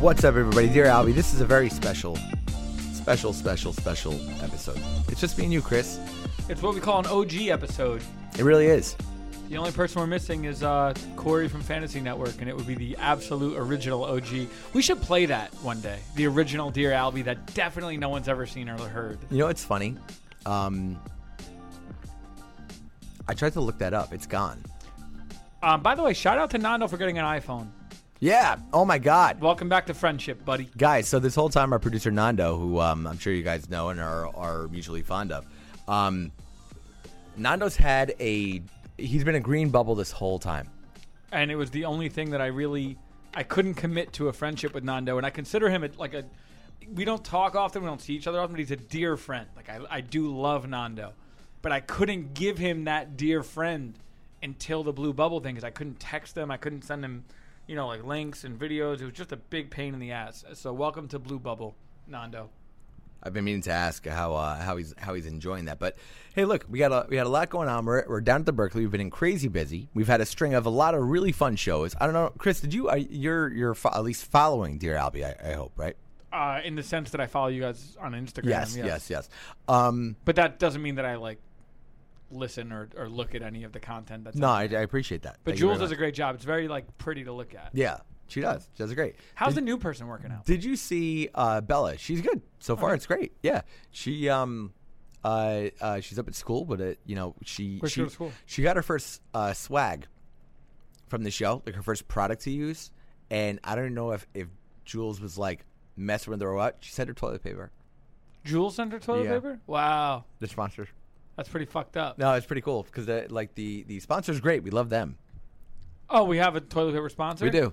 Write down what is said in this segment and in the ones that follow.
What's up, everybody? Dear Albie, this is a very special, special, special, special episode. It's just me and you, Chris. It's what we call an OG episode. It really is. The only person we're missing is uh, Corey from Fantasy Network, and it would be the absolute original OG. We should play that one day. The original Dear Albie that definitely no one's ever seen or heard. You know it's funny? Um, I tried to look that up. It's gone. Um, by the way, shout out to Nando for getting an iPhone. Yeah. Oh my God. Welcome back to friendship, buddy. Guys, so this whole time, our producer Nando, who um, I'm sure you guys know and are, are mutually fond of, um, Nando's had a. He's been a green bubble this whole time. And it was the only thing that I really I couldn't commit to a friendship with Nando, and I consider him a, like a. We don't talk often, we don't see each other often, but he's a dear friend. Like I, I do love Nando, but I couldn't give him that dear friend until the blue bubble thing because I couldn't text him, I couldn't send him, you know, like links and videos. It was just a big pain in the ass. So welcome to Blue Bubble, Nando. I've been meaning to ask how uh, how he's how he's enjoying that. But hey, look, we got a we got a lot going on. We're, we're down at the Berkeley. We've been in crazy busy. We've had a string of a lot of really fun shows. I don't know, Chris. Did you? Uh, you're you're fo- at least following Dear Albie. I, I hope, right? Uh, in the sense that I follow you guys on Instagram. Yes, yes, yes. Um, But that doesn't mean that I like listen or, or look at any of the content that's no, I, I appreciate that. But Thank you very Jules does a much. great job. It's very like pretty to look at. Yeah, she does. She does a great. How's the new person working out? Did you see uh, Bella? She's good so far. It's great. Yeah, she um, uh, uh, she's up at school, but it, you know, she she she go to school? she got her first uh, swag from the show, like her first product to use, and I don't know if if Jules was like messing with her or what. She said her toilet paper. Jules sent her toilet Yeah. paper? Wow. The sponsor. That's pretty fucked up. No, it's pretty cool because like the the sponsor's great. We love them. Oh, we have a toilet paper sponsor? We do.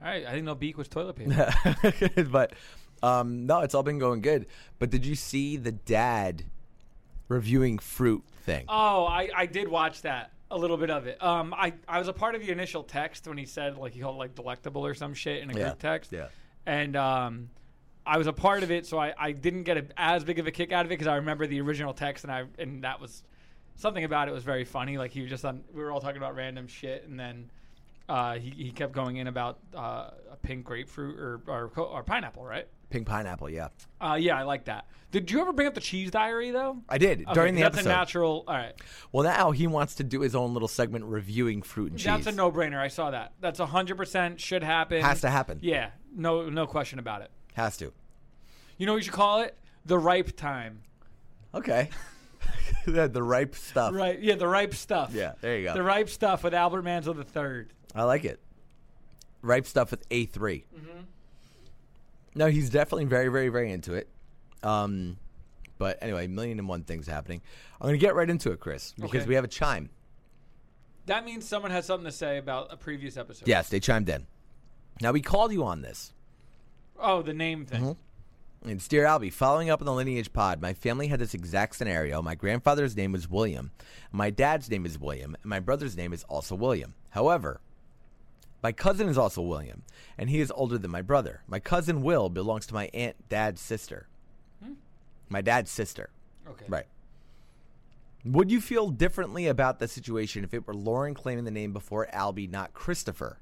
All right. I didn't know Beak was toilet paper. but um, no, it's all been going good. But did you see the dad reviewing fruit thing? oh, I, I did watch that. A little bit of it. Um, I, I was a part of the initial text when he said like he called it, like delectable or some shit in a Yeah. group text. Yeah. And um, I was a part of it, so I, I didn't get a, as big of a kick out of it because I remember the original text and I and that was something about it was very funny. Like he was just on. We were all talking about random shit, and then uh, he he kept going in about uh, a pink grapefruit or or, or pineapple, right? Pink pineapple, yeah. Uh, yeah, I like that. Did you ever bring up the cheese diary though? I did Okay, during the that's episode. a natural. All right, well, now he wants to do his own little segment reviewing fruit and cheese. that's a no-brainer. I saw that. That's hundred percent should happen. Has to happen. Yeah, no, no question about it. Has to. You know what you should call it? The ripe time. Okay. the, the ripe stuff. Right? Yeah, the ripe stuff. Yeah, there you go. The ripe stuff with Albert Manzo the third. I like it. Ripe stuff with A 3 Mm-hmm. No, he's definitely very, very, very into it. Um, but anyway, million and one things happening. I'm going to get right into it, Chris, because Okay. we have a chime. That means someone has something to say about a previous episode. Yes, they chimed in. Now we called you on this. Oh, the name thing. Mm-hmm. It's Dear Albie, following up on the lineage pod, my family had this exact scenario. My grandfather's name was William, my dad's name is William, and my brother's name is also William. However, my cousin is also William, and he is older than my brother. My cousin Will belongs to my aunt dad's sister. My dad's sister. Okay. Right. Would you feel differently about the situation if it were Lauren claiming the name before Albie, not Christopher?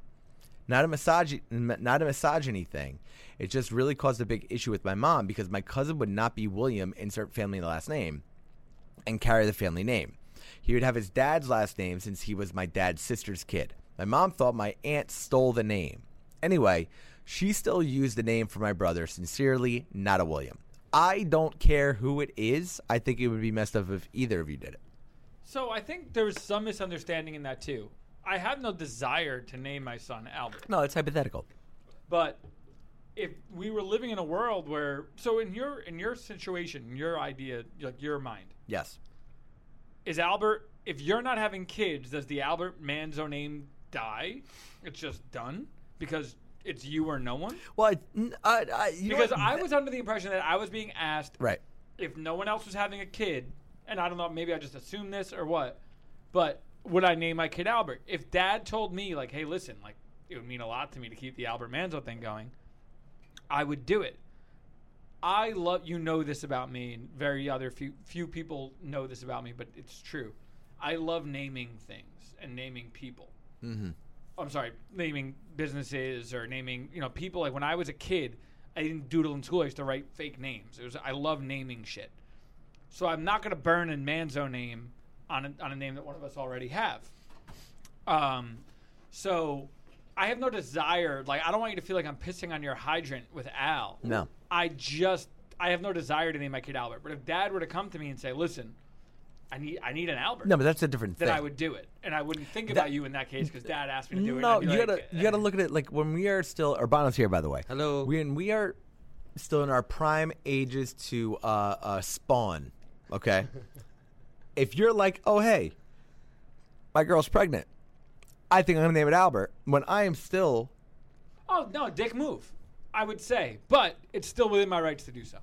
Not a misogy- not a misogyny thing. It just really caused a big issue with my mom because my cousin would not be William, insert family last name, and carry the family name. He would have his dad's last name since he was my dad's sister's kid. My mom thought my aunt stole the name. Anyway, she still used the name for my brother. Sincerely, not a William. I don't care who it is. I think it would be messed up if either of you did it. So I think there was some misunderstanding in that too. I have no desire to name my son Albert, No, it's hypothetical. but if we were living in a world where, so in your in your situation, in your idea, like your mind, Yes. is Albert. If you're not having kids, does the Albert Manzo name die? It's just done because it's you or no one. Well, I, I, I- you know Because what? I was under the impression that I was being asked right. if no one else was having a kid, and I don't know, maybe I just assumed this or what, but would I name my kid Albert? If dad told me, like, hey, listen, like, it would mean a lot to me to keep the Albert Manzo thing going, I would do it. I love, you know this about me, and very other few, few people know this about me, but it's true. I love naming things and naming people. Mm-hmm. I'm sorry, naming businesses or naming, you know, people. Like when I was a kid, I didn't doodle in school. I used to write fake names. It was I love naming shit. So I'm not going to burn a Manzo name on a, on a name that one of us already have. Um, so I have no desire. Like I don't want you to feel like I'm pissing on your hydrant with Al. No. I just I have no desire to name my kid Albert. But if Dad were to come to me and say, "Listen, I need I need an Albert," No, but that's a different then thing. I would do it, and I wouldn't think That- about you in that case because Dad asked me to do it. No, and I'd be you like, gotta you gotta look at it like when we are still. Urbano's here, by the way. Hello. When we are still in our prime ages to uh, uh, spawn. Okay. if you're like, oh hey, my girl's pregnant, I think I'm gonna name it Albert. When I am still Oh no, dick move. I would say, but it's still within my rights to do so.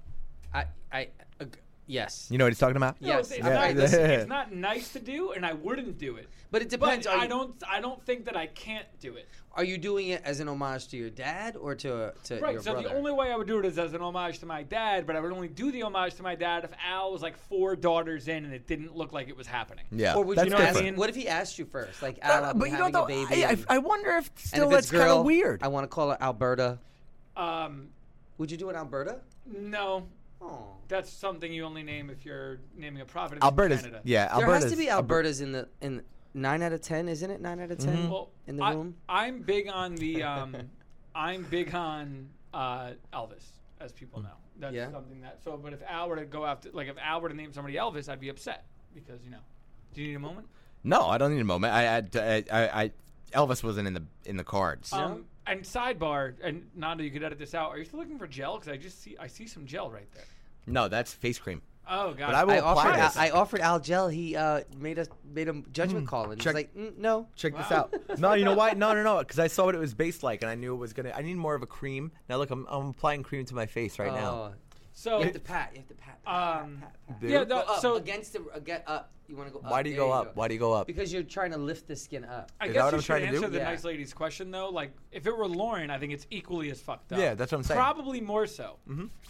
I, I, ag- yes. You know what he's talking about? No, Yes. it's, Yeah. not, Yeah. it's not nice to do, and I wouldn't do it. But it depends. But Are I you- don't. I don't think that I can't do it. Are you doing it as an homage to your dad or to to Right. your So brother? the only way I would do it is as an homage to my dad, but I would only do the homage to my dad if Al was like four daughters in and it didn't look like it was happening. Yeah. or would that's you know what I ask? different. mean? What if he asked you first, like, Al, I'm but you know, having though, a baby, I, I, and- I wonder if and still if that's it's kind girl, of weird. I want to call her Alberta. Um, Would you do it Alberta? no, Oh. that's something you only name if you're naming a province. Alberta's, Canada. yeah, Alberta. There Alberta's. has to be Albertas in the in nine out of ten, isn't it? Nine out of 10 Mm-hmm. Well, in the I, room. I'm big on the. Um, I'm big on uh, Elvis, as people know. That's Yeah. something that. So, but if Al were to go after, like, if Al were to name somebody Elvis, I'd be upset because you know. Do you need a moment? No, I don't need a moment. I, I, I, I Elvis wasn't in the in the cards. Um, and sidebar, and Nando, you could edit this out. Are you still looking for gel? Because I just see, I see some gel right there. no, that's face cream. Oh God. But I will I apply offered Al, this. I offered Al Gel. He uh, made a made a judgment call and check- he's like, mm, no. Check this Wow. out. No, you know why? No, no, no. Because I saw what it was based like, and I knew it was gonna. I need more of a cream. Now look, I'm, I'm applying cream to my face right now. So You have to pat. You have to pat. pat, Um, pat, pat, pat. Yeah. Go No, up so against the get up. You want to go up. Why do you There go up? Why do you go up? Because you're trying to lift the skin up. I Is that guess what you I'm should trying to do? answer the Yeah. nice lady's question though. Like, if it were Lauren, I think it's equally as fucked up. Yeah, that's what I'm saying. Probably more so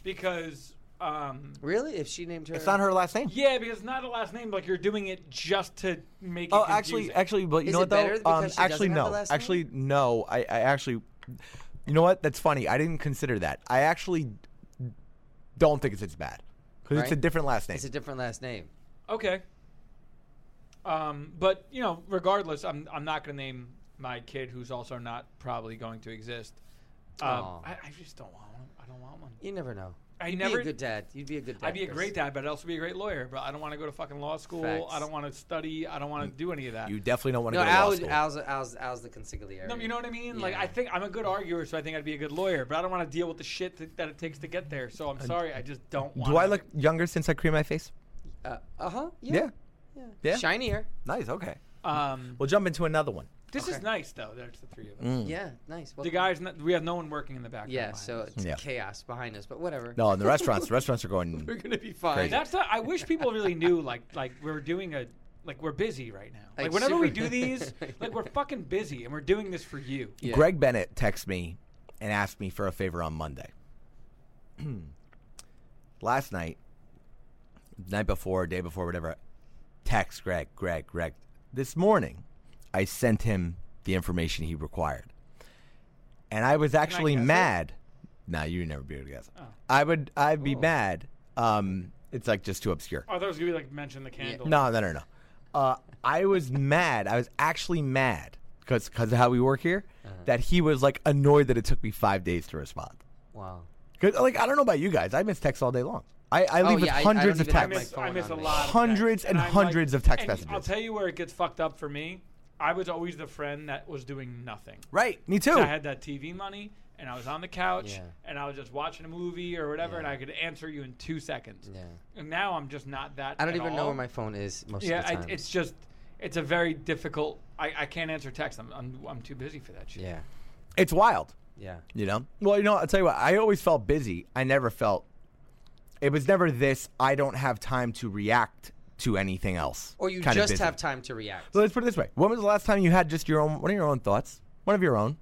because. Um, Really? If she named her, It's not her last name. Yeah, because it's not a last name. Like you're doing it just to make it. Oh, actually, confusing. actually, but you Is know it what though? because Um, she actually, doesn't have no. the last name? Actually, no. I, I actually, you know what? That's funny. I didn't consider that. I actually don't think it's as bad because it's a Right? different last name. It's a different last name. Okay. Um, but you know, regardless, I'm I'm not going to name my kid who's also not probably going to exist. Um, Aw. I, I just don't want one. I don't want one. You never know. I You'd never. be a good dad. You'd be a good dad. I'd be a Chris. great dad, but I'd also be a great lawyer. But I don't want to go to fucking law school. Facts. I don't want to study. I don't want to do any of that. you definitely don't want to No, go to law school. Al's, Al's, Al's the consigliere. no, you know what I mean. Like I think I'm a good arguer, so I think I'd be a good lawyer. But I don't want to deal with the shit that, that it takes to get there. So I'm sorry, I just don't. want Do I look younger since I cream my face? Uh huh. Yeah. Yeah. yeah. Yeah? Shinier. Nice. Okay. Um, We'll jump into another one. This is nice though. There's the three of us. Mm. Yeah. Nice. Well, The guys, not, we have no one working in the background. Yeah. So us. it's Yeah. chaos behind us, but whatever. No, in the restaurants, the restaurants are going. We're gonna be fine. Crazy. That's not, I wish people really knew like like we're doing a like we're busy right now. Like, Like, whenever we do these, like we're fucking busy and we're doing this for you. Yeah. Greg Bennett texted me and asked me for a favor on Monday. Last night, night before, day before, whatever, text Greg, Greg, Greg. This morning, I sent him the information he required. And I was actually it? mad. Nah, you'd never be able to guess. Oh. I would I'd be mad um, It's like just too obscure. Oh, that was gonna be like mention the candle. No, no, no, no. Uh, I was mad. I was actually mad because of how we work here Uh-huh. that he was like annoyed that it took me five days to respond. Wow. 'Cause, like I don't know about you guys, I miss texts all day long. I, I Oh, leave with yeah, I- I hundreds of even I texts. miss, I miss a lot. Hundreds texts. and I'm hundreds of text and messages. I'll tell you where it gets fucked up for me. I was always the friend that was doing nothing. Right, me too. I had that TV money, and I was on the couch, Yeah. and I was just watching a movie or whatever, and Yeah. I could answer you in two seconds. Yeah. And now I'm just not that. I don't at even know all. where my phone is most Yeah, of the I, time. it's just, it's a very difficult. I, I can't answer text. I'm, I'm I'm too busy for that shit. yeah. It's wild. Yeah. You know? Well, you know, I'll tell you what, I always felt busy. I never felt it was never this I don't have time to react to anything else. Or you kinda just busy. have time to react. So let's put it this way. When was the last time you had just your own one of your own thoughts? One of your own?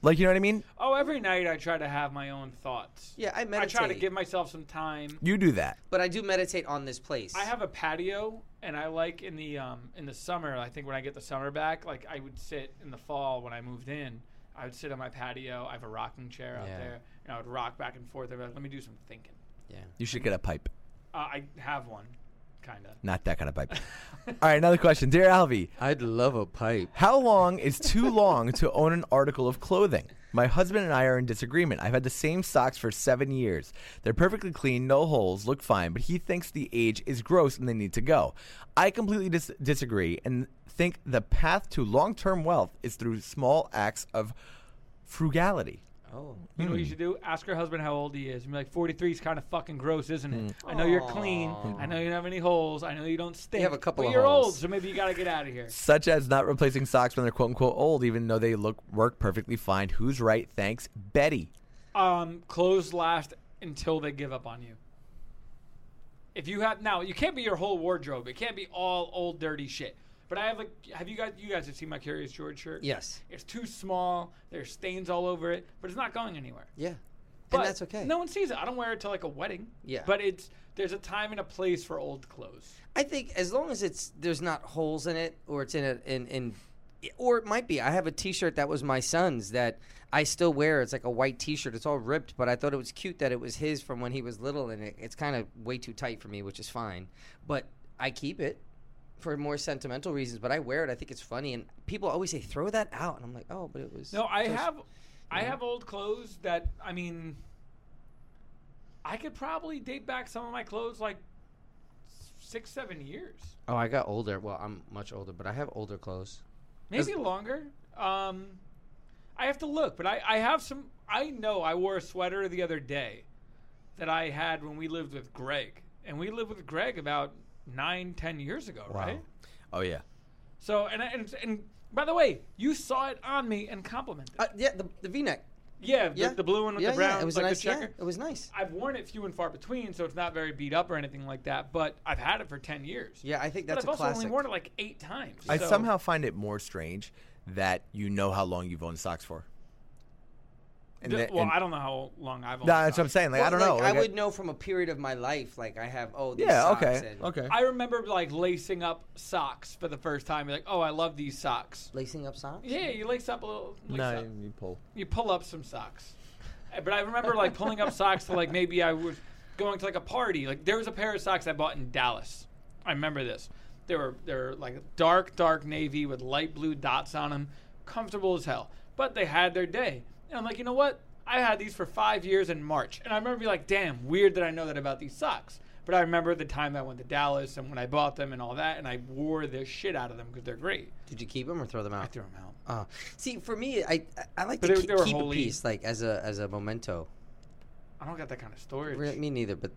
Like you know what I mean? Oh, every night I try to have my own thoughts. Yeah, I meditate. I try to give myself some time. You do that. But I do meditate on this place. I have a patio, and I like in the um, in the summer. I think when I get the summer back, like I would sit in the fall when I moved in. I would sit on my patio. I have a rocking chair out Yeah. there, and I would rock back and forth. I'd be like, let me do some thinking. Yeah. You should get a pipe. Uh, I have one, kind of. Not that kind of pipe. All right, another question. Dear Albie, I'd love a pipe. how long is too long to own an article of clothing? My husband and I are in disagreement. I've had the same socks for seven years. They're perfectly clean, no holes, look fine, but he thinks the age is gross and they need to go. I completely dis- disagree and think the path to long term wealth is through small acts of frugality. Oh. You know what you Hmm. should do? Ask her husband how old he is. And be like, 43 is kind of fucking gross, isn't it? I know you're clean. I know you don't have any holes. I know you don't stink. You have a couple but of you're old, holes. so maybe you got to get out of here. Such as not replacing socks when they're quote unquote old, even though they look work perfectly fine. Who's right? Thanks, Betty. Um, clothes last until they give up on you. If you have now, you can't be your whole wardrobe. It can't be all old dirty shit. But I have like, have you guys? You guys have seen my Curious George shirt? Yes. It's too small. There's stains all over it, but it's not going anywhere. Yeah. But and that's okay. No one sees it. I don't wear it to like a wedding. Yeah. But it's there's a time and a place for old clothes. I think as long as it's there's not holes in it or it's in a in in or it might be. I have a T-shirt that was my son's that I still wear. It's like a white T-shirt. It's all ripped, but I thought it was cute that it was his from when he was little, and it, it's kind of way too tight for me, which is fine. But I keep it for more sentimental reasons. But I wear it. I think it's funny, and people always say throw that out, and I'm like, oh, but it was. No, I have, I have old clothes that I mean, I could probably date back some of my clothes like six, seven years, Oh, I got older. Well, I'm much older, but I have older clothes. maybe longer. Um, I have to look, but I, I have some. I know I wore a sweater the other day that I had when we lived with Greg, and we lived with Greg about nine, ten years ago, right? Oh yeah. So, and, and and by the way, you saw it on me and complimented. it. Uh, yeah, the, the V-neck. yeah, Yeah, the, the blue one with yeah, the brown, Yeah, it was like a nice. the checker. Yeah, it was nice. I've worn it few and far between, so it's not very beat up or anything like that. But I've had it for ten years. Yeah, I think but that's I've a also classic. only worn it like eight times. I so- somehow find it more strange that you know how long you've owned socks for. And D- that- well, and- I don't know how long I've. No, owned that's what I'm saying. Like I don't know. like, Like, I would know from a period of my life. Like I have. Oh, these Yeah. socks Okay. and Okay. I remember like lacing up socks for the first time. You're like, oh, I love these socks. Lacing up socks. Yeah, you lace up a little. No, up. you pull. you pull up some socks. Uh, But I remember like pulling up socks to like maybe I was going to like a party. Like there was a pair of socks I bought in Dallas. I remember this. They were they were like dark dark navy with light blue dots on them, comfortable as hell. But they had their day. And I'm like, you know what? I had these for five years in March, and I remember being like, damn, weird that I know that about these socks. But I remember the time I went to Dallas and when I bought them and all that, and I wore the shit out of them because they're great. Did you keep them or throw them out? I threw them out. Uh, see, for me, I I, I like But to they- keep, they were keep a piece, like as a as a memento. I don't got that kind of storage. Re- me neither, but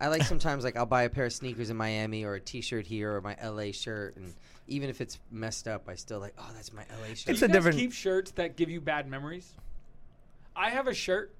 I like sometimes like I'll buy a pair of sneakers in Miami or a T-shirt here or my LA shirt, and even if it's messed up, I still like, oh, that's my LA shirt. It's Do a you guys different- keep shirts that give you bad memories. I have a shirt.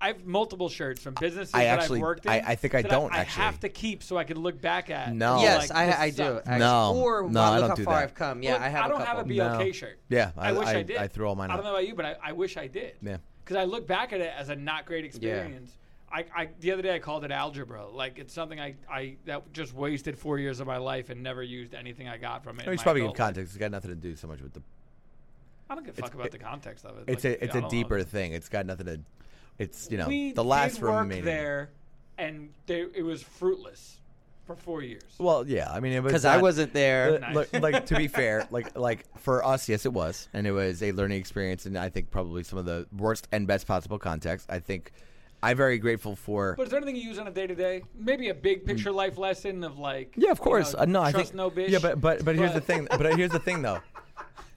I have multiple shirts from businesses I that actually- I've worked in. I- I think I don't, I, actually. have to keep so I can look back at. No. yes, like, I I do. actually. No, or no, wow, I look don't how do far that. I've come. Yeah, Look, I have. I don't a have a. BLK No. shirt. Yeah, I, I- wish I, I- did. I threw all mine I don't know about you, but I, I wish I did. Yeah. Because I look back at it as a not great experience. I, I the other day I called it algebra. Like it's something I, I that just wasted four years of my life and never used anything I got from it. in We my probably give adult life. context. It's got nothing to do so much with the. I don't give a fuck about the context of it. It's Like, a it's I a don't know. deeper thing. It's got nothing to. It's you know we the last did room work remaining. there and they, it was fruitless for four years. Well, yeah. I mean, it was Because I wasn't there. Uh, Nice. look, like to be fair, like like for us, yes, it was, and it was a learning experience, and I think probably some of the worst and best possible context. I think I'm very grateful for. But is there anything you use on a day to day? Maybe a big picture life lesson of like. Mm. yeah, of you course. know, uh, no, I trust think no bitch. Yeah, but but but here's the thing. But here's the thing, though.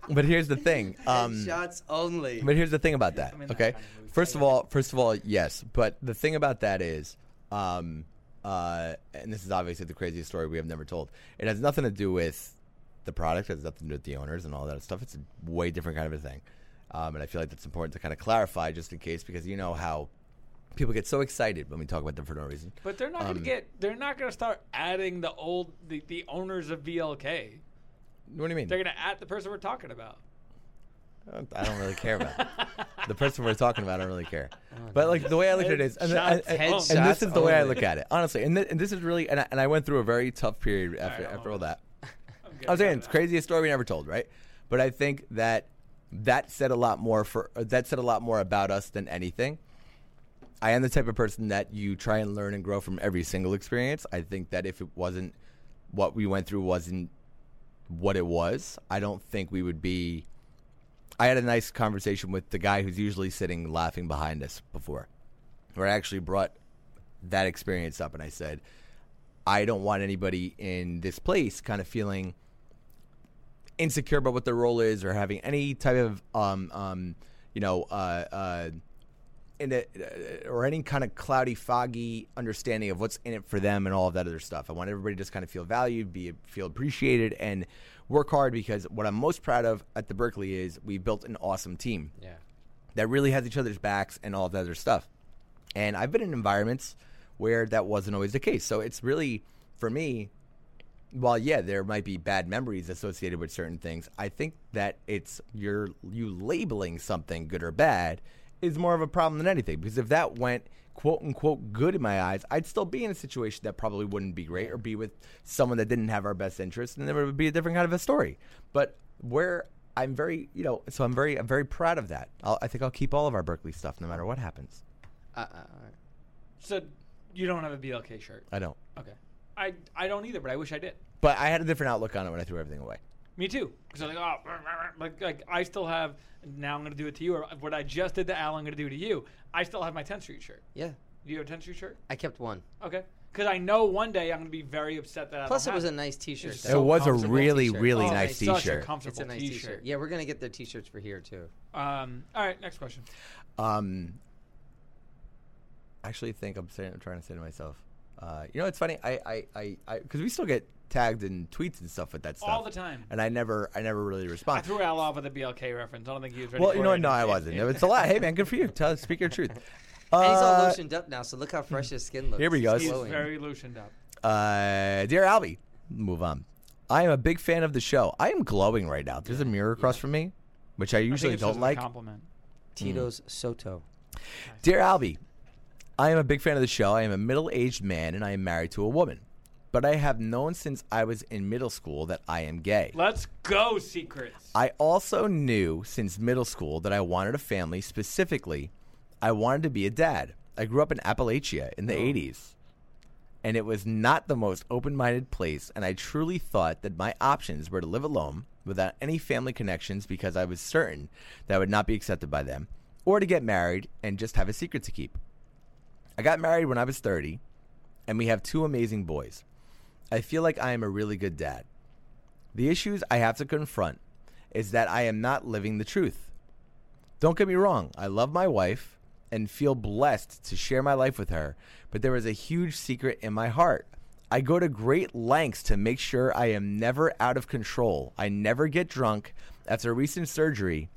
But here's the thing. Um, Shots only. But here's the thing about that. I'm Okay, kind of mood. first of all, first of all, yes. But the thing about that is, um, uh, and this is obviously the craziest story we have never told. It has nothing to do with the product. It has nothing to do with the owners and all that stuff. It's a way different kind of a thing. Um, and I feel like that's important to kind of clarify, just in case, because you know how people get so excited when we talk about them for no reason. But they're not Um, gonna get. They're not gonna start adding the old the, the owners of BLK. What do you mean? They're gonna add the person we're talking about. I don't really care about it. the person we're talking about. I don't really care. But like the way I look at it is, and, and, Shots and- home. and this is the way I look at it, honestly. And, th- and this is really, and I, and I went through a very tough period after right, I'm after all that. I'm was saying it's of craziest story we never told, right? But I think that that said a lot more for uh, that said a lot more about us than anything. I am the type of person that you try and learn and grow from every single experience. I think that if it wasn't what we went through wasn't what it was, I don't think we would be. I had a nice conversation with the guy who's usually sitting laughing behind us before, where I actually brought that experience up, and I said, I don't want anybody in this place kind of feeling insecure about what their role is or having any type of um, um, you know uh, uh, in it uh, or any kind of cloudy foggy understanding of what's in it for them and all of that other stuff i want everybody to just kind of feel valued be feel appreciated and work hard because what i'm most proud of at the berkeley is we built an awesome team yeah. that really has each other's backs and all of that other stuff. And I've been in environments where that wasn't always the case. So it's really, for me, while yeah, there might be bad memories associated with certain things, I think that it's you're you labeling something good or bad is more of a problem than anything. Because if that went quote unquote good in my eyes, I'd still be in a situation that probably wouldn't be great or be with someone that didn't have our best interest, and then it would be a different kind of a story. But where I'm very, you know, so I'm very, I'm very proud of that. I'll, I think I'll keep all of our Berkeley stuff no matter what happens. Uh, uh, So you don't have a BLK shirt. I don't, Okay. I I don't either, but I wish I did. but I had a different outlook on it when I threw everything away. Me too. Because I'm like, oh, like, like I still have. Now I'm going to do it to you, or what I just did to Al, I'm going to do to you. I still have my 10th Street shirt. yeah. Do you have a 10th Street shirt? I kept one. Okay. Because I know one day I'm going to be very upset that I Plus, don't it was a have nice T-shirt. It's though. It was a comfortable really, t-shirt. really Oh, nice it's such a T-shirt. comfortable It's a nice T-shirt. T-shirt. Yeah, we're gonna get their T-shirts for here too. Um, all right, next question. Um, I actually think I'm saying, I'm trying to say to myself, uh, you know, it's funny. I, I, I, I, because we still get tagged in tweets and stuff with that stuff All the time. and I never, I never really responded. I threw Al off with a BLK reference. I don't think he was ready well, you know what? No, I wasn't. It's a lot. Hey, man, good for you. Tell, speak your truth. and he's all Uh, lotioned up now, so look how fresh his skin looks. Here we go. He's glowing. very loosened up. Uh, dear Albie, move on. I am a big fan of the show. I am glowing right now. There's a mirror across from me, which I I think usually it's don't a like. compliment. Tito's Soto. Dear Albie, I am a big fan of the show. I am a middle aged man and I am married to a woman. But I have known since I was in middle school that I am gay. Let's go, secrets. I also knew since middle school that I wanted a family. Specifically, I wanted to be a dad. I grew up in Appalachia in the 80s, and it was not the most open minded place. And I truly thought that my options were to live alone without any family connections because I was certain that I would not be accepted by them, or to get married and just have a secret to keep. I got married when I was 30, and we have two amazing boys. I feel like I am a really good dad. The issues I have to confront is that I am not living the truth. Don't get me wrong, I love my wife and feel blessed to share my life with her, but there is a huge secret in my heart. I go to great lengths to make sure I am never out of control. I never get drunk. After recent surgery,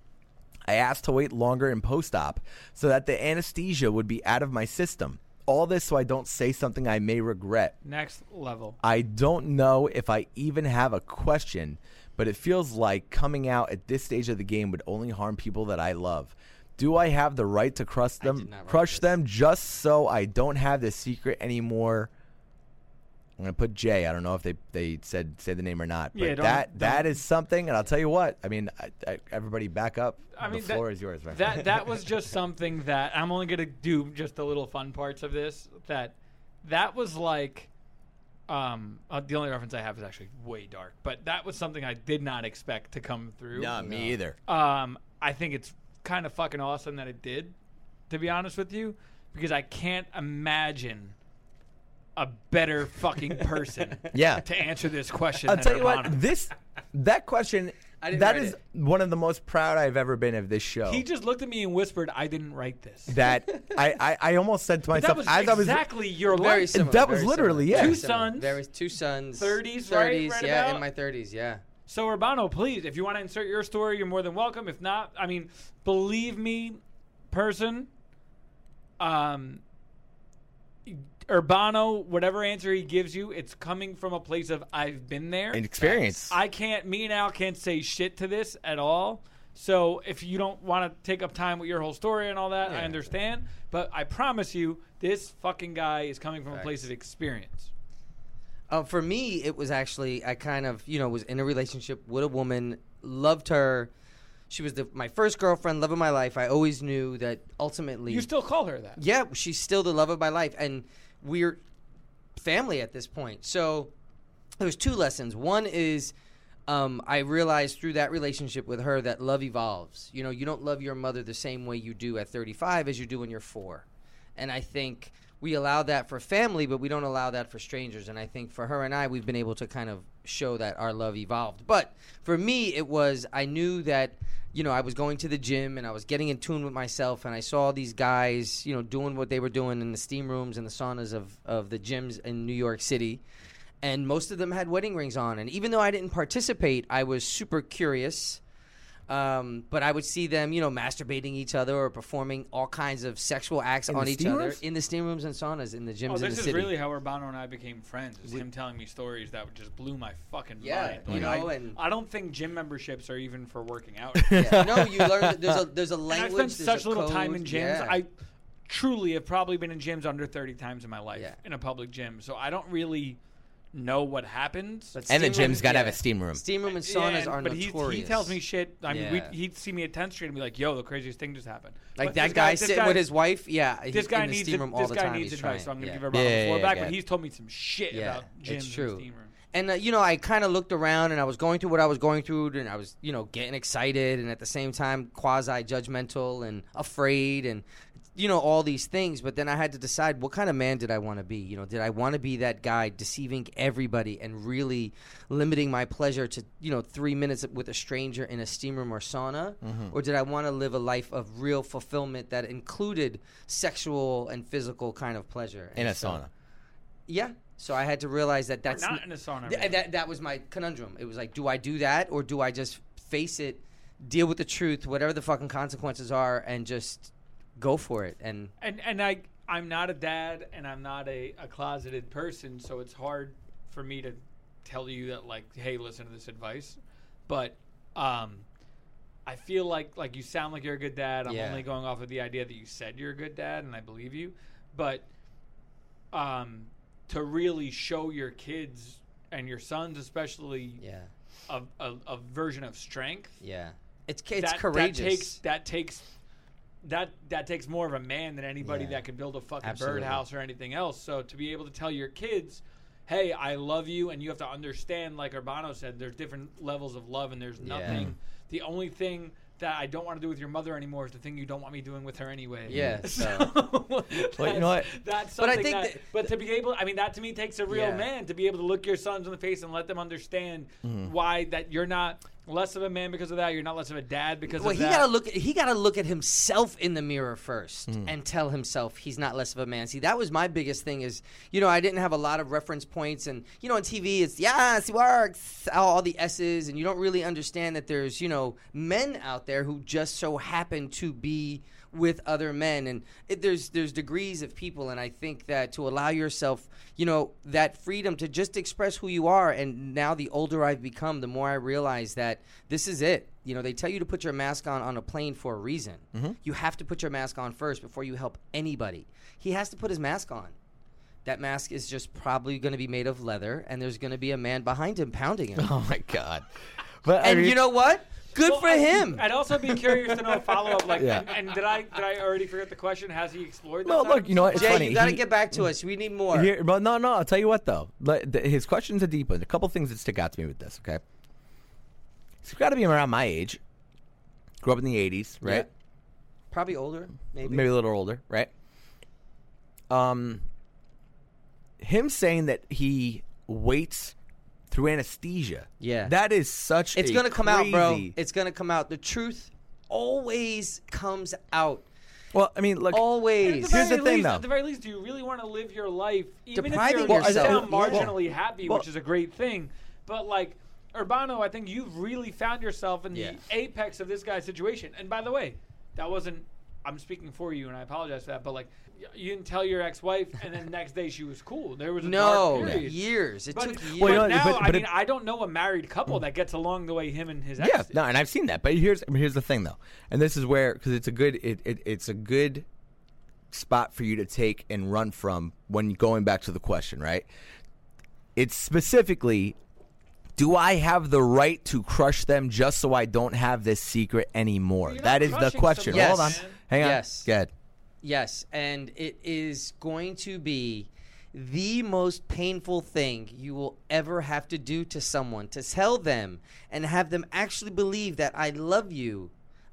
I asked to wait longer in post op so that the anesthesia would be out of my system. All this so I don't say something I may regret. Next level. I don't know if I even have a question, but it feels like coming out at this stage of the game would only harm people that I love. Do I have the right to crush them, did not write crush this. them just so I don't have this secret anymore? I'm gonna put Jay. I don't know if they, they said say the name or not, but Yeah, don't- that that don't- is something. And I'll tell you what. I mean, I, I, everybody back up. I the that- floor is yours. Right? that that was just something that I'm only gonna do just the little fun parts of this. That that was like um uh, the only reference I have is actually way dark, but that was something I did not expect to come through. No, me either. Um, I think it's kind of fucking awesome that it did, to be honest with you, because I can't imagine a better fucking person Yeah. to answer this question. I'll tell you Urbano. what. This that question. I didn't That write is it. one of the most proud I've ever been of this show. He just looked at me and whispered, "I didn't write this." that I, I, I almost said to myself that was as I was exactly your Very life. similar. That was literally, similar, yeah. very Two similar. sons. Very two sons. 30s, right? 30s, Right yeah, about? in my 30s, yeah. So Urbano, please, if you want to insert your story, you're more than welcome. If not, I mean, believe me, person, um, Urbano, whatever answer he gives you, it's coming from a place of I've been there. an experience. I can't. Me and Al can't say shit to this at all. So if you don't want to take up time with your whole story and all that, I understand. But I promise you, this fucking guy is coming from a place of experience. Uh, for me, it was actually I kind of you know was in a relationship with a woman, loved her. She was the, my first girlfriend, love of my life. I always knew that ultimately, You still call her that? yeah, she's still the love of my life, and we're family at this point. So there's two lessons. One is um, I realized through that relationship with her that love evolves. You know, you don't love your mother the same way you do at 35 as you do when you're four. And I think we allow that for family, but we don't allow that for strangers. And I think for her and I, we've been able to kind of show that our love evolved. But for me, it was I knew that you know I was going to the gym and I was getting in tune with myself, and I saw these guys, you know, doing what they were doing in the steam rooms and the saunas of of the gyms in New York City. And most of them had wedding rings on. And even though I didn't participate, I was super curious. Um, but I would see them, you know, masturbating each other or performing all kinds of sexual acts In on the each steam other rooms? in the steam rooms and saunas in the gyms Oh, in the this is city. really how Urbano and I became friends. Is him telling me stories that just blew my fucking Yeah, mind. you know, I, and- I don't think gym memberships are even for working out. yeah. No, you learn that there's a there's a And language. I spent there's such a little time code. in gyms. Yeah. I truly have probably been in gyms under 30 times in my life Yeah. in a public gym. So I don't really know what happens. But And the steam room- gym's gotta have a steam room. Steam room and Yeah, saunas and- are but he, notorious. he tells me shit. I mean, Yeah. we'd, he'd see me at 10th Street and be like, "Yo, the craziest thing just happened." Like But that this guy this sitting with his wife. Yeah, he- This guy in the needs steam ad- room all this the guy time. needs he's advice, trying. so I'm gonna yeah. give Urbano Yeah, the yeah, floor yeah, back. yeah. But he's told me some shit Yeah, about gyms it's true. and steam room. And uh, you know, I kind of looked around and I was going through what I was going through, and I was, you know, getting excited and at the same time quasi judgmental and afraid and you know all these things. But then I had to decide what kind of man did I want to be. You know, did I want to be that guy deceiving everybody and really limiting my pleasure to you know three minutes with a stranger in a steam room or sauna, mm-hmm. or did I want to live a life of real fulfillment that included sexual and physical kind of pleasure in And a so- sauna. Yeah. So I had to realize that that's not in a sauna, Th- that that was my conundrum. It was like, do I do that or do I just face it, deal with the truth, whatever the fucking consequences are, and just go for it? And and and I I'm not a dad and I'm not a, a closeted person, so it's hard for me to tell you that like, hey, listen to this advice. But um I feel like like you sound like you're a good dad. I'm Yeah. only going off of the idea that you said you're a good dad and I believe you. But um to really show your kids and your sons especially yeah, a, a, a version of strength yeah, it's it's that, courageous. That takes that takes that that takes more of a man than anybody Yeah. that can build a fucking Absolutely. birdhouse or anything else. So to be able to tell your kids, "Hey, I love you," and you have to understand, like Urbano said, there's different levels of love, and there's Yeah. nothing. The only thing that I don't want to do with your mother anymore is the thing you don't want me doing with her anyway. Yeah, So, Well, you know what? That's But I think that, that- but to be able, I mean, that to me takes a real Yeah. man to be able to look your sons in the face and let them understand mm-hmm. why that you're not less of a man because of that. You're not less of a dad because well, of he that. gotta look. He gotta look at himself in the mirror first Mm. and tell himself he's not less of a man. See, that was my biggest thing. Is you know I didn't have a lot of reference points, and you know on TV it's yes, he works, all, all the S's, and you don't really understand that there's you know men out there who just so happen to be with other men. And it, there's there's degrees of people and I think that to allow yourself you know that freedom to just express who you are and now the older I've become the more I realize that this is it. You know they tell you to put your mask on on a plane for a reason. Mm-hmm. You have to put your mask on first before you help anybody. He has to put his mask on. That mask is just probably going to be made of leather and there's going to be a man behind him pounding him. Oh my god! But I and mean, you know what Good Well, for I- him. I'd also be curious to know a follow up. Like, Yeah. and, and did I did I already forget the question? Has he explored? Well, that look, you know what? It's Jay, funny. you got to get back to us. We need more. Here, but no, no. I'll tell you what though. Like, the- His question's a deep one. A couple things that stick out to me with this. Okay, he's got to be around my age. Grew up in the '80s, right? Yeah. Probably older, maybe. Maybe a little older, right? Um, him saying that he waits through anesthesia. Yeah. that is such. It's gonna come out, bro. It's gonna come out. The truth always comes out. well, I mean, look. Always. the Here's very the thing, least, though. At the very least, do you really want to live your life, even Depriving if you're yourself. Well, marginally happy, well- which is a great thing? But like Urbano, I think you've really found yourself in Yeah. the apex of this guy's situation. And by the way, that wasn't. I'm speaking for you, and I apologize for that. But like, y- you didn't tell your ex-wife, and then the next day she was cool. There was a No, dark period. years. It But, took years. Well, you but now, but- I mean, it- I don't know a married couple that gets along the way him and his ex. Yeah, did. no, and I've seen that. But here's here's the thing though, and this is where because it's a good it, it it's a good spot for you to take and run from when going back to the question, right? It's specifically, do I have the right to crush them just so I don't have this secret anymore? That is the question. someone, Hold on, hang on. Yes. Go ahead. Yes, and it is going to be the most painful thing you will ever have to do to someone to tell them and have them actually believe that I love you.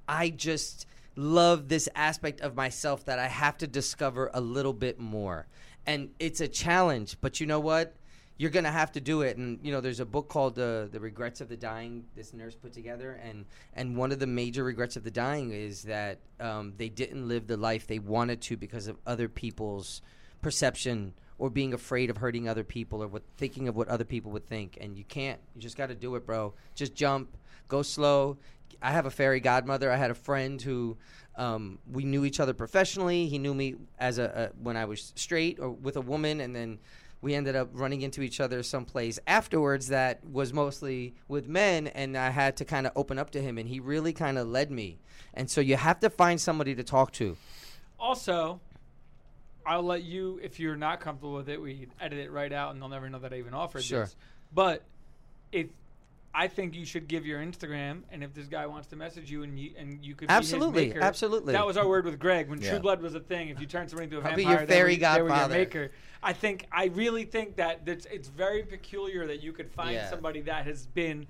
I just love this aspect of myself that I have to discover a little bit more. And it's a challenge, but you know what? You're gonna have to do it, and you know there's a book called uh, "The Regrets of the Dying." This nurse put together, and and one of the major regrets of the dying is that um, they didn't live the life they wanted to because of other people's perception or being afraid of hurting other people or what thinking of what other people would think. And you can't. You just got to do it, bro. Just jump, go slow. I have a fairy godmother. I had a friend who um, we knew each other professionally. He knew me as a, a when I was straight or with a woman, and then we ended up running into each other someplace afterwards that was mostly with men and i had to kind of open up to him and he really kind of led me and so you have to find somebody to talk to Also, I'll let you, if you're not comfortable with it, we edit it right out, and they'll never know that I even offered Sure. this. But if I think you should give your Instagram, and if this guy wants to message you, and you and you could Absolutely, maker, absolutely. That was our word with Greg when Yeah. True Blood was a thing. If you turn somebody into a I'll be vampire, your fairy were- they were your godfather. maker. I think I really think that that's, it's very peculiar that you could find Yeah. somebody that has been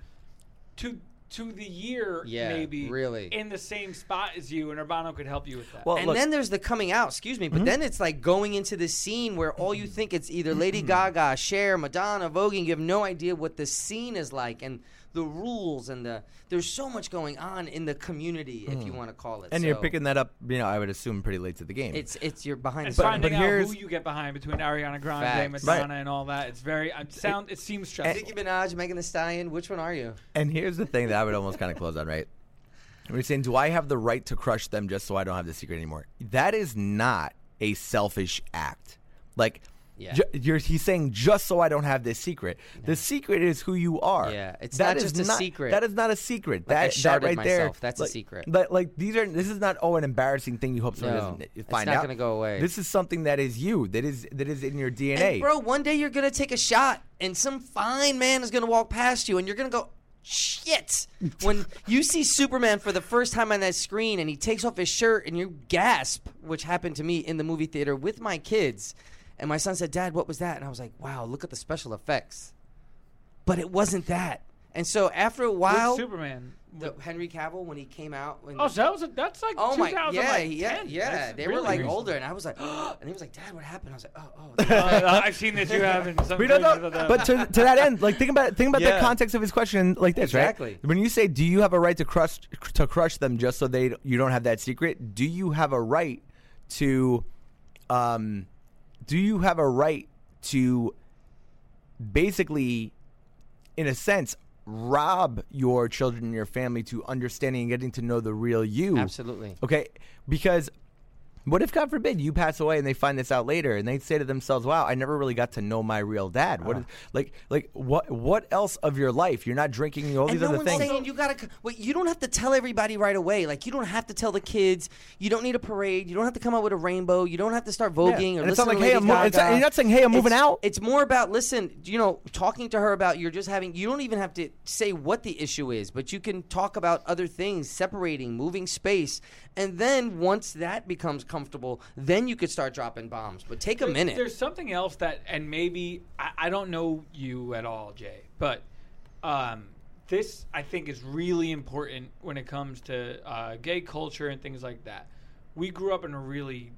to to the year Yeah, maybe really. in the same spot as you, and Urbano could help you with that. Well, and look- then there's the coming out excuse me but mm-hmm. then it's like going into the scene where all you think it's either lady gaga Cher, madonna voguing you have no idea what the scene is like and the rules and the there's so much going on in the community if you hmm. want to call it And you're picking that up, you know, I would assume pretty late to the game. it's it's you're behind and the finding but out here's- who you get behind between Ariana Grande, Facts. Madonna, Right. and all that. It's very it sound. It seems stressful. Nicki Minaj, Megan Thee Stallion, which one are you? And here's the thing that I would almost kind of close on, right? We're saying, do I have the right to crush them just so I don't have the secret anymore? That is not a selfish act. Like, Yeah. ju- he's saying just so I don't have this secret. The secret is who you are. Yeah, it's That not is just a secret. That is not a secret. Like I that, that right there, myself. That's a secret. Like, like these are. This is not oh an embarrassing thing you hope someone No, doesn't uh, find out. it's not gonna go away. This is something that is you. That is that is in your DNA. And bro, one day you're gonna take a shot, and some fine man is gonna walk past you, and you're gonna go, "Shit!" when you see Superman for the first time on that screen, and he takes off his shirt, and you gasp, which happened to me in the movie theater with my kids. And my son said, "Dad, what was that?" And I was like, "Wow, look at the special effects." But it wasn't that. And so after a Which while, Superman. the Henry Cavill when he came out, when Oh, so that was a, that's like Oh my, yeah, yeah, yeah. That's They were like recent. older, and I was like, oh, and he was like, "Dad, what happened?" I was like, "Oh, oh." Uh, I've seen that you have in some We don't know, of but to, to that end, like think about think about the context of his question like this, Exactly. right? When you say, "Do you have a right to crush to crush them just so they you don't have that secret?" Do you have a right to, um, do you have a right to, basically, in a sense, rob your children and your family to understanding and getting to know the real you? Absolutely. Okay, because What if, God forbid, you pass away and they find this out later, and they say to themselves, "Wow, I never really got to know my real dad." What, uh-huh. is, like, like what, what else of your life? You're not drinking all these And these no other one's things. saying you gotta. c- Wait, you don't have to tell everybody right away. Like you don't have to tell the kids. You don't need a parade. You don't have to come out with a rainbow. You don't have to start voguing or And it's not like, to hey, Lady I'm mo- it's you're not saying, hey, I'm moving It's- out. It's more about listen. You know, talking to her about you're just having. You don't even have to say what the issue is, but you can talk about other things, separating, moving space, and then once that becomes comfortable, then you could start dropping bombs. But take a minute. There's something else that, and maybe I, I don't know you at all, Jay, but um, this I think is really important when it comes to uh, gay culture and things like that. We grew up in a really,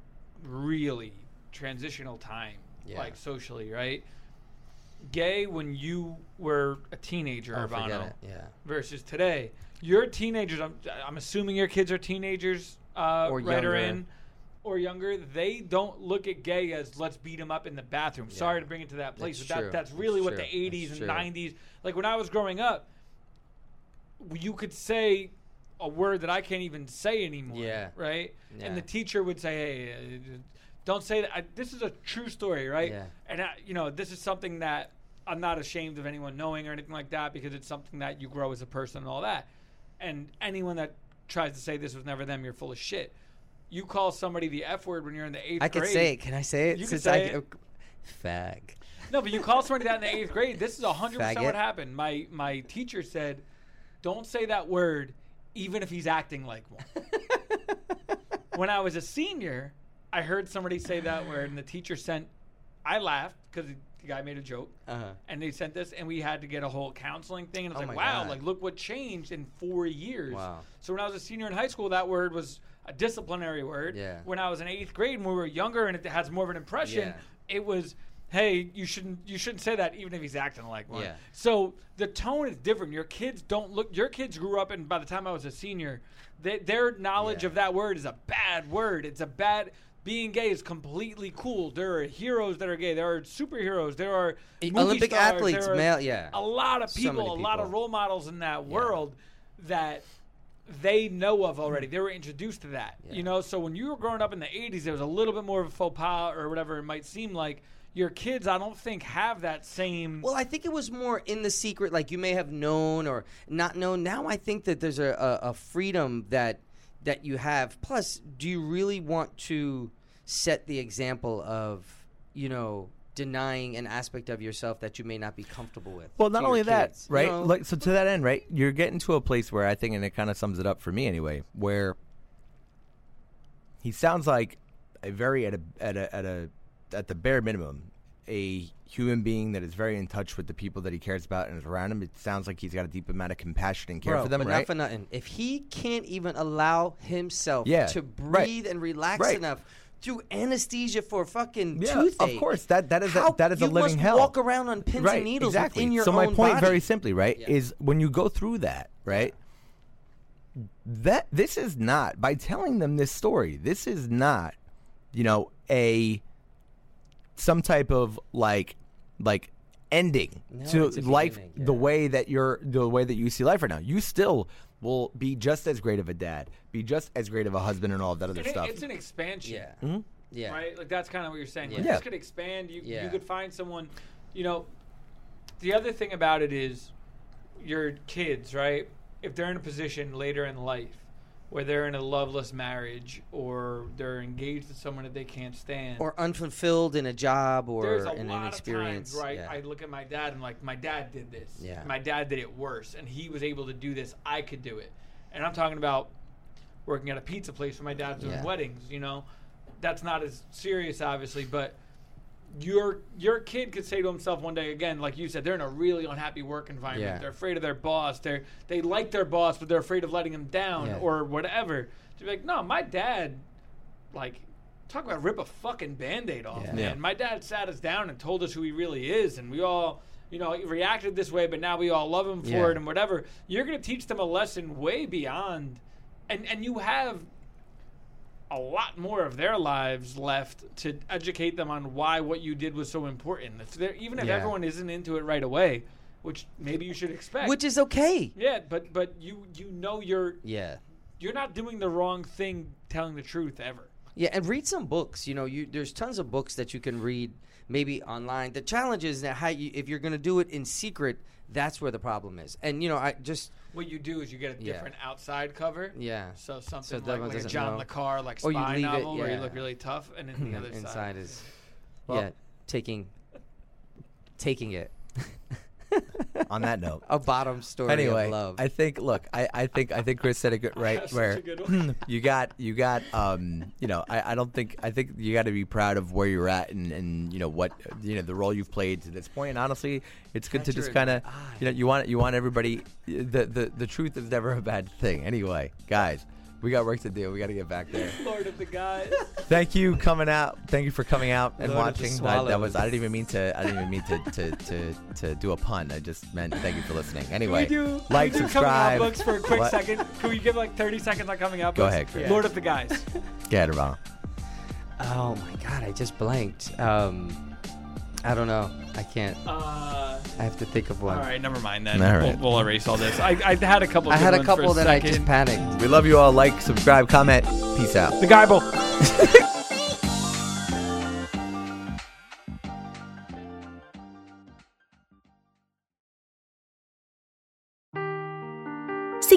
really transitional time, Yeah. like socially, right? Gay when you were a teenager, Oh, Urbano. Yeah. versus today. You're teenagers. I'm, I'm assuming your kids are teenagers, uh, Or right or in, or younger. They don't look at gay as let's beat them up in the bathroom. Sorry to bring it to that place, That's but that, that's That's really what true. the '80s That's and true. '90s. Like when I was growing up, you could say a word that I can't even say anymore. Yeah. Right. Yeah. And the teacher would say, "Hey." Uh, don't say that. I, this is a true story, right? Yeah. And I, you know, this is something that I'm not ashamed of anyone knowing or anything like that because it's something that you grow as a person and all that. And anyone that tries to say this was never them, you're full of shit. You call somebody the F word when you're in the eighth I grade. I could say it. Can I say it? You can say I, it. Fag. No, but you call somebody that in the eighth grade. This is hundred percent Faggot. what happened. My my teacher said, "Don't say that word, even if he's acting like one." when I was a senior, I heard somebody say that word, and the teacher sent. I laughed because the guy made a joke, Uh-huh. and they sent this, and we had to get a whole counseling thing. And it's Oh like, wow, God. like look what changed in four years. Wow. So when I was a senior in high school, that word was a disciplinary word. Yeah. When I was in eighth grade, and we were younger, and it has more of an impression, Yeah. it was. Hey, you shouldn't you shouldn't say that even if he's acting like one. Yeah. So the tone is different. Your kids don't look. Your kids grew up, and by the time I was a senior, they, their knowledge Yeah. of that word is a bad word. It's a bad. Being gay is completely cool. There are heroes that are gay. There are superheroes. There are Olympic stars, athletes, male- yeah. A lot of So people, a lot of role models in that world that they know of already. They were introduced to that. Yeah. You know, so when you were growing up in the 80s, there was a little bit more of a faux pas or whatever it might seem like. Your kids, I don't think, have that same. Well, I think it was more in the secret, like you may have known or not known. Now I think that there's a, a, a freedom that that you have. Plus, do you really want to set the example of, you know, denying an aspect of yourself that you may not be comfortable with? Well, not only that, kids? You right? know? Like, so to that end, right? You're getting to a place where I think, and it kind of sums it up for me anyway, where he sounds like a very at a at a at a at the bare minimum a human being that is very in touch with the people that he cares about and is around him. It sounds like he's got a deep amount of compassion and care Bro, for them, but right? not for nothing. If he can't even allow himself Yeah, to right. breathe and relax Right. enough through anesthesia for fucking Yeah, toothache, of course. That that is a, how- that is a you living must hell. Walk around on pins right, and needles exactly. within your so my point, body. very simply, right, Yeah. is when you go through that, right. That this is not by telling them this story. This is not, you know, a some type of like like ending No, to life beginning, the yeah. way that you're the way that you see life right now. You still will be just as great of a dad, be just as great of a husband, and all of that other it- stuff. it's an expansion. Yeah. Mm-hmm. Yeah. Right? Like that's kind of what you're saying. Like Yeah. this could expand. You Yeah. you could find someone, you know. The other thing about it is, your kids, right? If they're in a position later in life where they're in a loveless marriage or they're engaged to someone that they can't stand, Or unfulfilled in a job or there's a in lot an of experience. times, right? Yeah. I look at my dad and like, my dad did this. Yeah. My dad did it worse, and he was able to do this. I could do it, and I'm talking about working at a pizza place where my dad's doing Yeah. weddings. You know, that's not as serious, obviously, but your your kid could say to himself one day again, like you said, they're in a really unhappy work environment. Yeah. They're afraid of their boss. They they like their boss, but they're afraid of letting him down Yeah. or whatever. To be like, no, my dad, like, talk about rip a fucking band-aid off, Yeah. man. Yeah. My dad sat us down and told us who he really is, and we all. You know, reacted this way, but now we all love him for Yeah. it and whatever. You're going to teach them a lesson way beyond, and and you have a lot more of their lives left to educate them on why what you did was so important. If even if Yeah. everyone isn't into it right away, which maybe you should expect. Which is okay. yeah, but but you you know you're Yeah. you're not doing the wrong thing telling the truth ever. Yeah, and read some books. You know, you there's tons of books that you can read maybe online. The challenge is that how you if you're going to do it in secret, that's where the problem is. And you know, I just What you do is you get a Yeah. different outside cover. yeah. So something So like, like a doesn't John know. Le Carre, like Or you spy leave it, novel, where you yeah. look really tough, and then the other inside side. is Well- yeah, taking taking it. On that note. A bottom story Anyway, of love. I think. Look, I, I think I think Chris said it good, right. Where such a good you got you got um you know I, I don't think I think you got to be proud of where you're at and, and you know what you know the role you've played to this point. And honestly, it's good to just kind of you know you want you want everybody the, the the truth is never a bad thing. Anyway, guys, we got work to do. We got to get back there. Lord of the guys. Thank you coming out. Thank you for coming out and Lord of the watching. I, that was I didn't even mean to I didn't even mean to, to, to, to do a pun. I just meant thank you for listening. Anyway, Can we do, like, can we do subscribe. coming out books for a quick What? second? Can we give like 30 seconds on coming out Go books? ahead, Chris. Lord of the guys. Get it, Ron. oh my god, I just blanked. Um, I don't know. I can't. Uh, I have to think of one. all right, never mind then. All We'll, we'll erase all this. I, I had a couple. I had a ones for couple that I just panicked. We love you all. Like, subscribe, comment. Peace out. The Bible.